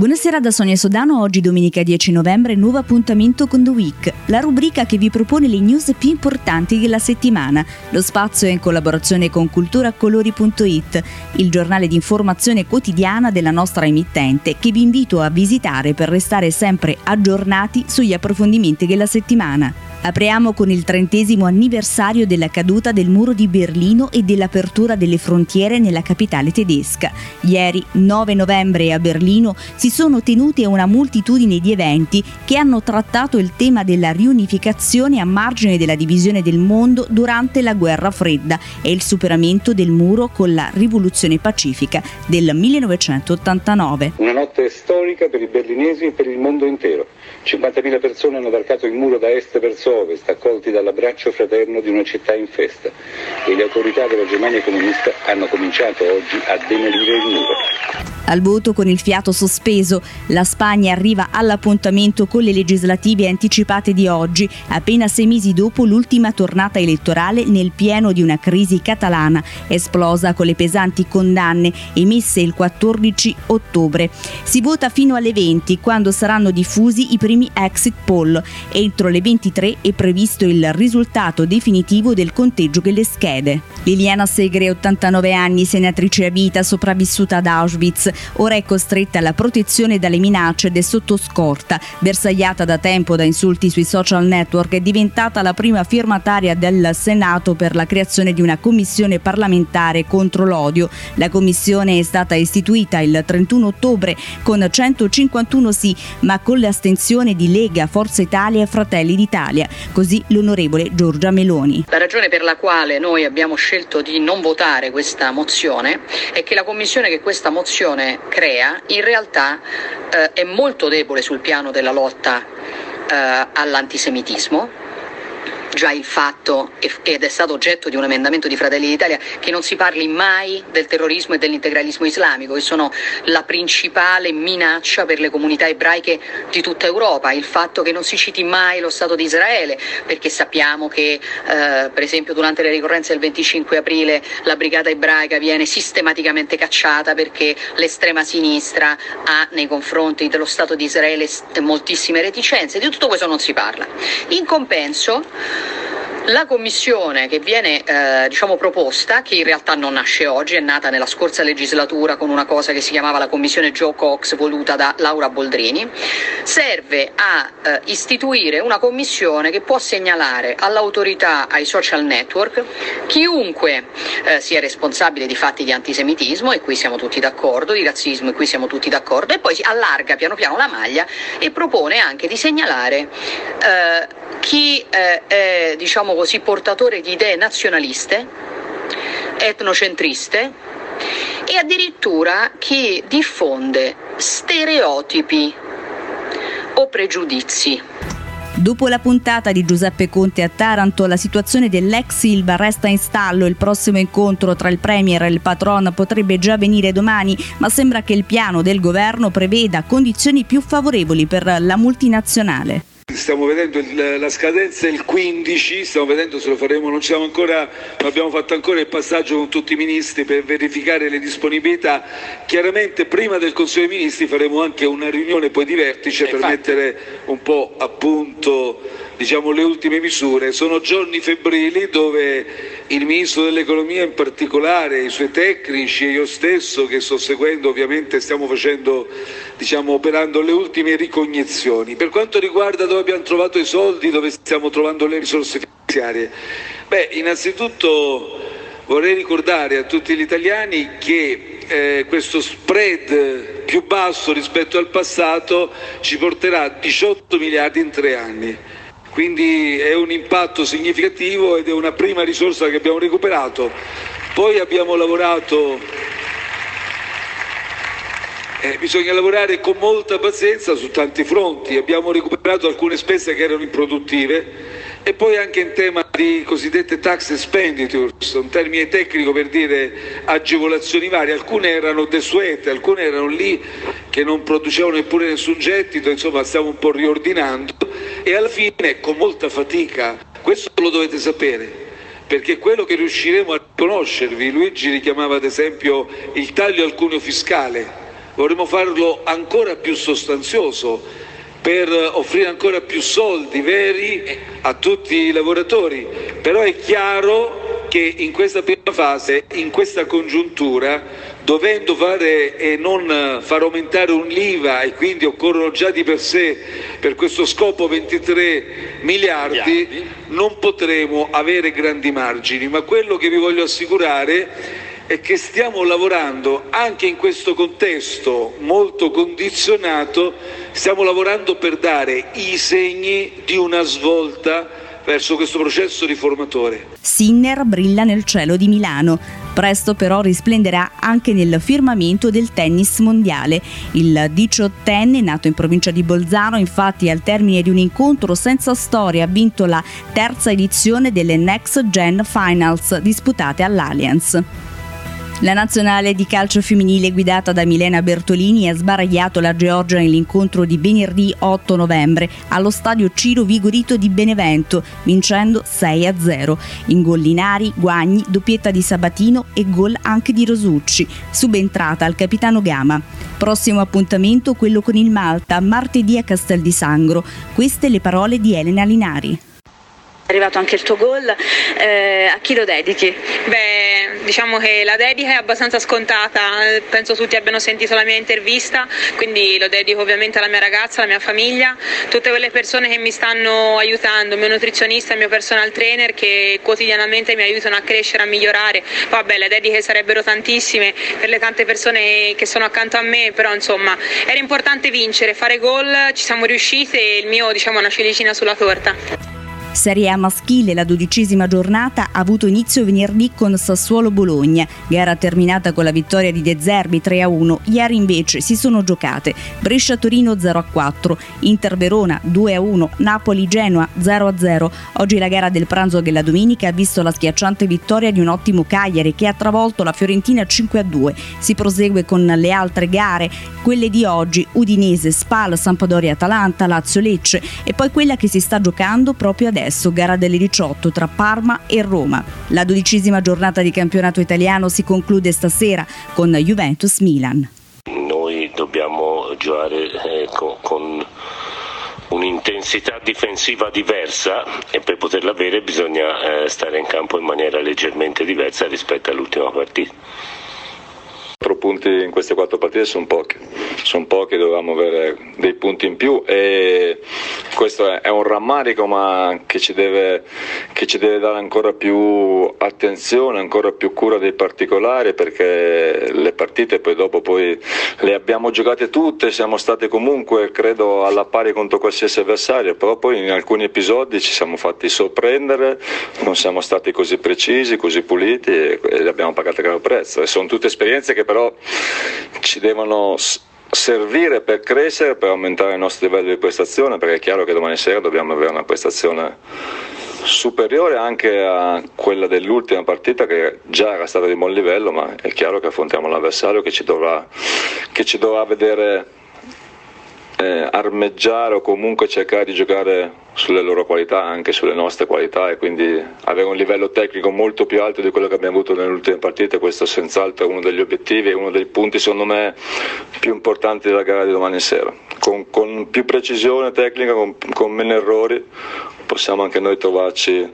Buonasera da Sonia Sodano, oggi domenica 10 novembre, nuovo appuntamento con The Week, la rubrica che vi propone le news più importanti della settimana. Lo spazio è in collaborazione con culturacolori.it, il giornale di informazione quotidiana della nostra emittente, che vi invito a visitare per restare sempre aggiornati sugli approfondimenti della settimana. Apriamo con il trentesimo anniversario della caduta del muro di Berlino e dell'apertura delle frontiere nella capitale tedesca. Ieri, 9 novembre, a Berlino si sono tenuti una moltitudine di eventi che hanno trattato il tema della riunificazione a margine della divisione del mondo durante la guerra fredda e il superamento del muro con la rivoluzione pacifica del 1989. Una notte storica per i berlinesi e per il mondo intero. 50.000 persone hanno varcato il muro da est verso ovest, accolti dall'abbraccio fraterno di una città in festa e le autorità della Germania comunista hanno cominciato oggi a demolire il muro. Al voto con il fiato sospeso, la Spagna arriva all'appuntamento con le legislative anticipate di oggi, appena sei mesi dopo l'ultima tornata elettorale nel pieno di una crisi catalana, esplosa con le pesanti condanne emesse il 14 ottobre. Si vota fino alle 20, quando saranno diffusi i primi exit poll. Entro le 23 è previsto il risultato definitivo del conteggio delle schede. Liliana Segre, 89 anni, senatrice a vita, sopravvissuta ad Auschwitz, ora è costretta alla protezione dalle minacce ed è sotto scorta. Bersagliata da tempo da insulti sui social network, è diventata la prima firmataria del Senato per la creazione di una commissione parlamentare contro l'odio. La commissione è stata istituita il 31 ottobre con 151 sì, ma con l'astensione di Lega, Forza Italia e Fratelli d'Italia. Così l'onorevole Giorgia Meloni. La ragione per la quale noi abbiamo scelto di non votare questa mozione è che la commissione che questa mozione crea in realtà eh, è molto debole sul piano della lotta eh, all'antisemitismo già il fatto, ed è stato oggetto di un emendamento di Fratelli d'Italia, che non si parli mai del terrorismo e dell'integralismo islamico, che sono la principale minaccia per le comunità ebraiche di tutta Europa, il fatto che non si citi mai lo Stato di Israele, perché sappiamo che eh, per esempio durante le ricorrenze del 25 aprile la brigata ebraica viene sistematicamente cacciata perché l'estrema sinistra ha nei confronti dello Stato di Israele moltissime reticenze, di tutto questo non si parla. In compenso la commissione che viene eh, diciamo, proposta, che in realtà non nasce oggi, è nata nella scorsa legislatura con una cosa che si chiamava la commissione Joe Cox voluta da Laura Boldrini, serve a eh, istituire una commissione che può segnalare all'autorità, ai social network, chiunque eh, sia responsabile di fatti di antisemitismo, e qui siamo tutti d'accordo, di razzismo, e qui siamo tutti d'accordo, e poi si allarga piano piano la maglia e propone anche di segnalare eh, chi eh, è diciamo così, portatore di idee nazionaliste, etnocentriste e addirittura chi diffonde stereotipi o pregiudizi. Dopo la puntata di Giuseppe Conte a Taranto, la situazione dell'ex Silva resta in stallo. Il prossimo incontro tra il Premier e il patron potrebbe già venire domani, ma sembra che il piano del governo preveda condizioni più favorevoli per la multinazionale. Stiamo vedendo il, la scadenza è il 15, stiamo vedendo se lo faremo, non, ancora, non, abbiamo fatto ancora il passaggio con tutti i ministri per verificare le disponibilità. Chiaramente prima del Consiglio dei Ministri faremo anche una riunione poi di vertice per mettere un po' a punto diciamo, le ultime misure. Sono giorni febbrili dove il Ministro dell'Economia in particolare, i suoi tecnici e io stesso che sto seguendo ovviamente stiamo facendo, diciamo, operando le ultime ricognizioni. Per quanto riguarda dove abbiamo trovato i soldi, dove stiamo trovando le risorse finanziarie, beh, innanzitutto vorrei ricordare a tutti gli italiani che eh, questo spread più basso rispetto al passato ci porterà a 18 miliardi in tre anni quindi è un impatto significativo ed è una prima risorsa che abbiamo recuperato. Poi abbiamo lavorato, eh, bisogna lavorare con molta pazienza su tanti fronti, abbiamo recuperato alcune spese che erano improduttive e poi anche in tema di cosiddette tax expenditures, un termine tecnico per dire agevolazioni varie, alcune erano desuete, alcune erano lì che non producevano neppure nessun gettito, insomma stiamo un po' riordinando. E alla fine con molta fatica, questo lo dovete sapere, perché quello che riusciremo a riconoscervi, Luigi richiamava ad esempio il taglio al cuneo fiscale, vorremmo farlo ancora più sostanzioso per offrire ancora più soldi veri a tutti i lavoratori, però è chiaro che in questa prima fase, in questa congiuntura, dovendo fare e non far aumentare un'IVA e quindi occorrono già di per sé per questo scopo 23 miliardi, non potremo avere grandi margini, ma quello che vi voglio assicurare è che stiamo lavorando anche in questo contesto molto condizionato, stiamo lavorando per dare i segni di una svolta verso questo processo riformatore. Sinner brilla nel cielo di Milano. Presto però risplenderà anche nel firmamento del tennis mondiale. Il diciottenne, nato in provincia di Bolzano, infatti al termine di un incontro senza storia ha vinto la terza edizione delle Next Gen Finals disputate all'Allianz. La nazionale di calcio femminile guidata da Milena Bertolini ha sbaragliato la Georgia nell'incontro di venerdì 8 novembre allo stadio Ciro Vigorito di Benevento, vincendo 6-0. In gol Linari, Guagni, doppietta di Sabatino e gol anche di Rosucci, subentrata al capitano Gama. Prossimo appuntamento quello con il Malta, martedì a Castel di Sangro. Queste le parole di Elena Linari. È arrivato anche il tuo gol, eh, a chi lo dedichi? Beh, diciamo che la dedica è abbastanza scontata, penso tutti abbiano sentito la mia intervista, quindi lo dedico ovviamente alla mia ragazza, alla mia famiglia, tutte quelle persone che mi stanno aiutando, il mio nutrizionista, il mio personal trainer che quotidianamente mi aiutano a crescere, a migliorare. Vabbè, le dediche sarebbero tantissime per le tante persone che sono accanto a me, però insomma era importante vincere, fare gol, ci siamo riusciti e il mio diciamo è una cilicina sulla torta. Serie A maschile, la dodicesima giornata ha avuto inizio venerdì con Sassuolo-Bologna, gara terminata con la vittoria di De Zerbi 3-1. Ieri invece si sono giocate Brescia-Torino 0-4, Inter-Verona 2-1, Napoli-Genoa 0-0. Oggi la gara del pranzo della domenica ha visto la schiacciante vittoria di un ottimo Cagliari che ha travolto la Fiorentina 5-2. Si prosegue con le altre gare, quelle di oggi Udinese, Spal, Sampdoria-Atalanta, Lazio-Lecce e poi quella che si sta giocando proprio adesso adesso, gara delle 18 tra Parma e Roma. La dodicesima giornata di campionato italiano si conclude stasera con Juventus-Milan. Noi dobbiamo giocare eh, con, con un'intensità difensiva diversa e per poterla avere bisogna eh, stare in campo in maniera leggermente diversa rispetto all'ultima partita. Punti in queste quattro partite sono pochi, sono pochi, dovevamo avere dei punti in più e questo è un rammarico ma che ci, deve, che ci deve dare ancora più attenzione, ancora più cura dei particolari perché le partite poi dopo poi le abbiamo giocate tutte, siamo stati comunque credo alla pari contro qualsiasi avversario, però poi in alcuni episodi ci siamo fatti sorprendere, non siamo stati così precisi, così puliti e, e le abbiamo pagate caro prezzo. E sono tutte esperienze che però ci devono servire per crescere, per aumentare il nostro livello di prestazione, perché è chiaro che domani sera dobbiamo avere una prestazione superiore anche a quella dell'ultima partita che già era stata di buon livello, ma è chiaro che affrontiamo l'avversario che ci dovrà, che ci dovrà vedere eh, armeggiare o comunque cercare di giocare sulle loro qualità, anche sulle nostre qualità e quindi avere un livello tecnico molto più alto di quello che abbiamo avuto nelle ultime partite, questo senz'altro è uno degli obiettivi e uno dei punti secondo me più importanti della gara di domani sera. Con, con più precisione tecnica, con, con meno errori, possiamo anche noi trovarci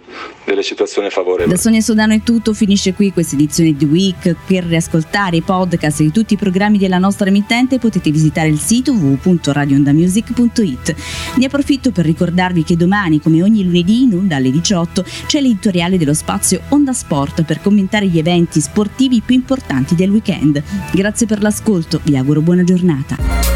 delle situazioni favorevoli. Da Sonia Sodano è tutto, finisce qui questa edizione di Week. Per riascoltare i podcast di tutti i programmi della nostra emittente potete visitare il sito www.radiondamusic.it. Ne approfitto per ricordarvi che domani, come ogni lunedì in onda alle 18, c'è l'editoriale dello spazio Onda Sport per commentare gli eventi sportivi più importanti del weekend. Grazie per l'ascolto, vi auguro buona giornata.